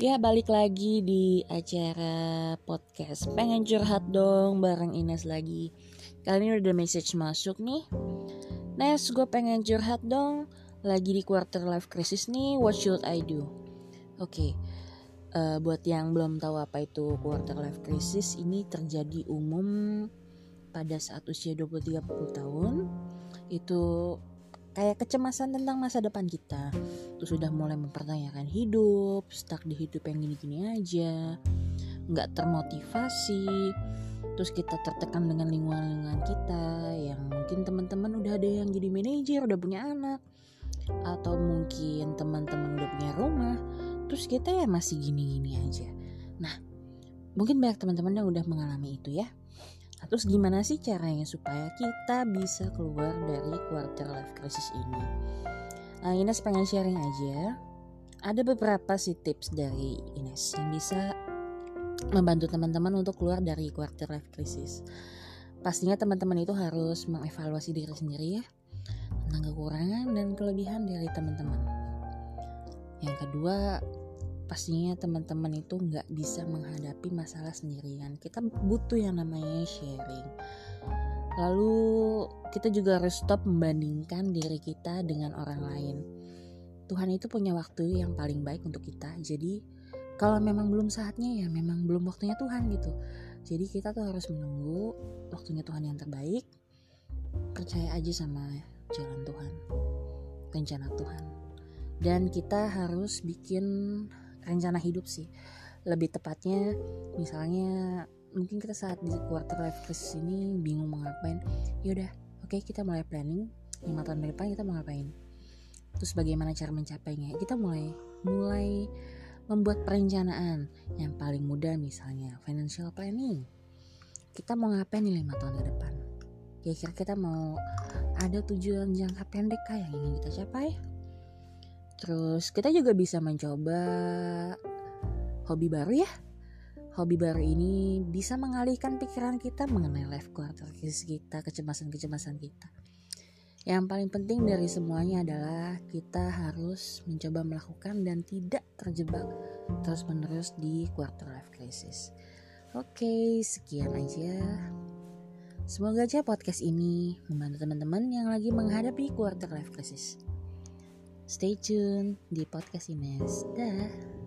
Ya balik lagi di acara podcast Pengen curhat dong bareng Ines lagi Kali ini udah message masuk nih Nes gue pengen curhat dong Lagi di quarter life crisis nih What should I do? Oke okay. uh, Buat yang belum tahu apa itu quarter life crisis Ini terjadi umum pada saat usia 20-30 tahun Itu kayak kecemasan tentang masa depan kita. Terus sudah mulai mempertanyakan hidup stuck di hidup yang gini-gini aja. Nggak termotivasi. Terus kita tertekan dengan lingkungan-lingkungan kita yang mungkin teman-teman udah ada yang jadi manajer udah punya anak. Atau mungkin teman-teman udah punya rumah. Terus kita ya masih gini-gini aja. Nah mungkin banyak teman-teman yang udah mengalami itu ya Terus gimana sih caranya supaya kita bisa keluar dari quarter life crisis ini? Nah, Ines pengen sharing aja. Ada beberapa sih tips dari Ines yang bisa membantu teman-teman untuk keluar dari quarter life crisis. Pastinya teman-teman itu harus mengevaluasi diri sendiri ya tentang kekurangan dan kelebihan dari teman-teman. Yang kedua, pastinya teman-teman itu nggak bisa menghadapi masalah sendirian. Kita butuh yang namanya sharing. Lalu kita juga harus stop membandingkan diri kita dengan orang lain. Tuhan itu punya waktu yang paling baik untuk kita. Jadi kalau memang belum saatnya ya memang belum waktunya Tuhan gitu. Jadi kita tuh harus menunggu waktunya Tuhan yang terbaik. Percaya aja sama jalan Tuhan rencana Tuhan. Dan kita harus bikin rencana hidup sih. Lebih tepatnya misalnya mungkin kita saat di quarter life crisis ini bingung mau ngapain. Yaudah oke okay, kita mulai planning. Lima tahun ke depan kita mau ngapain? Terus bagaimana cara mencapainya? Kita mulai mulai membuat perencanaan. Yang paling mudah misalnya financial planning. Kita mau ngapain nih lima tahun ke depan? Kira-kira kita mau ada tujuan jangka pendek kah yang ingin kita capai Terus kita juga bisa mencoba hobi baru ya. Hobi baru ini bisa mengalihkan pikiran kita mengenai life quarter crisis kita, kecemasan-kecemasan kita. Yang paling penting dari semuanya adalah kita harus mencoba melakukan dan tidak terjebak terus-menerus di quarter life crisis. Oke, sekian aja. Semoga aja podcast ini membantu teman-teman yang lagi menghadapi quarter life crisis. Stay tune di podcast Ines. Dah.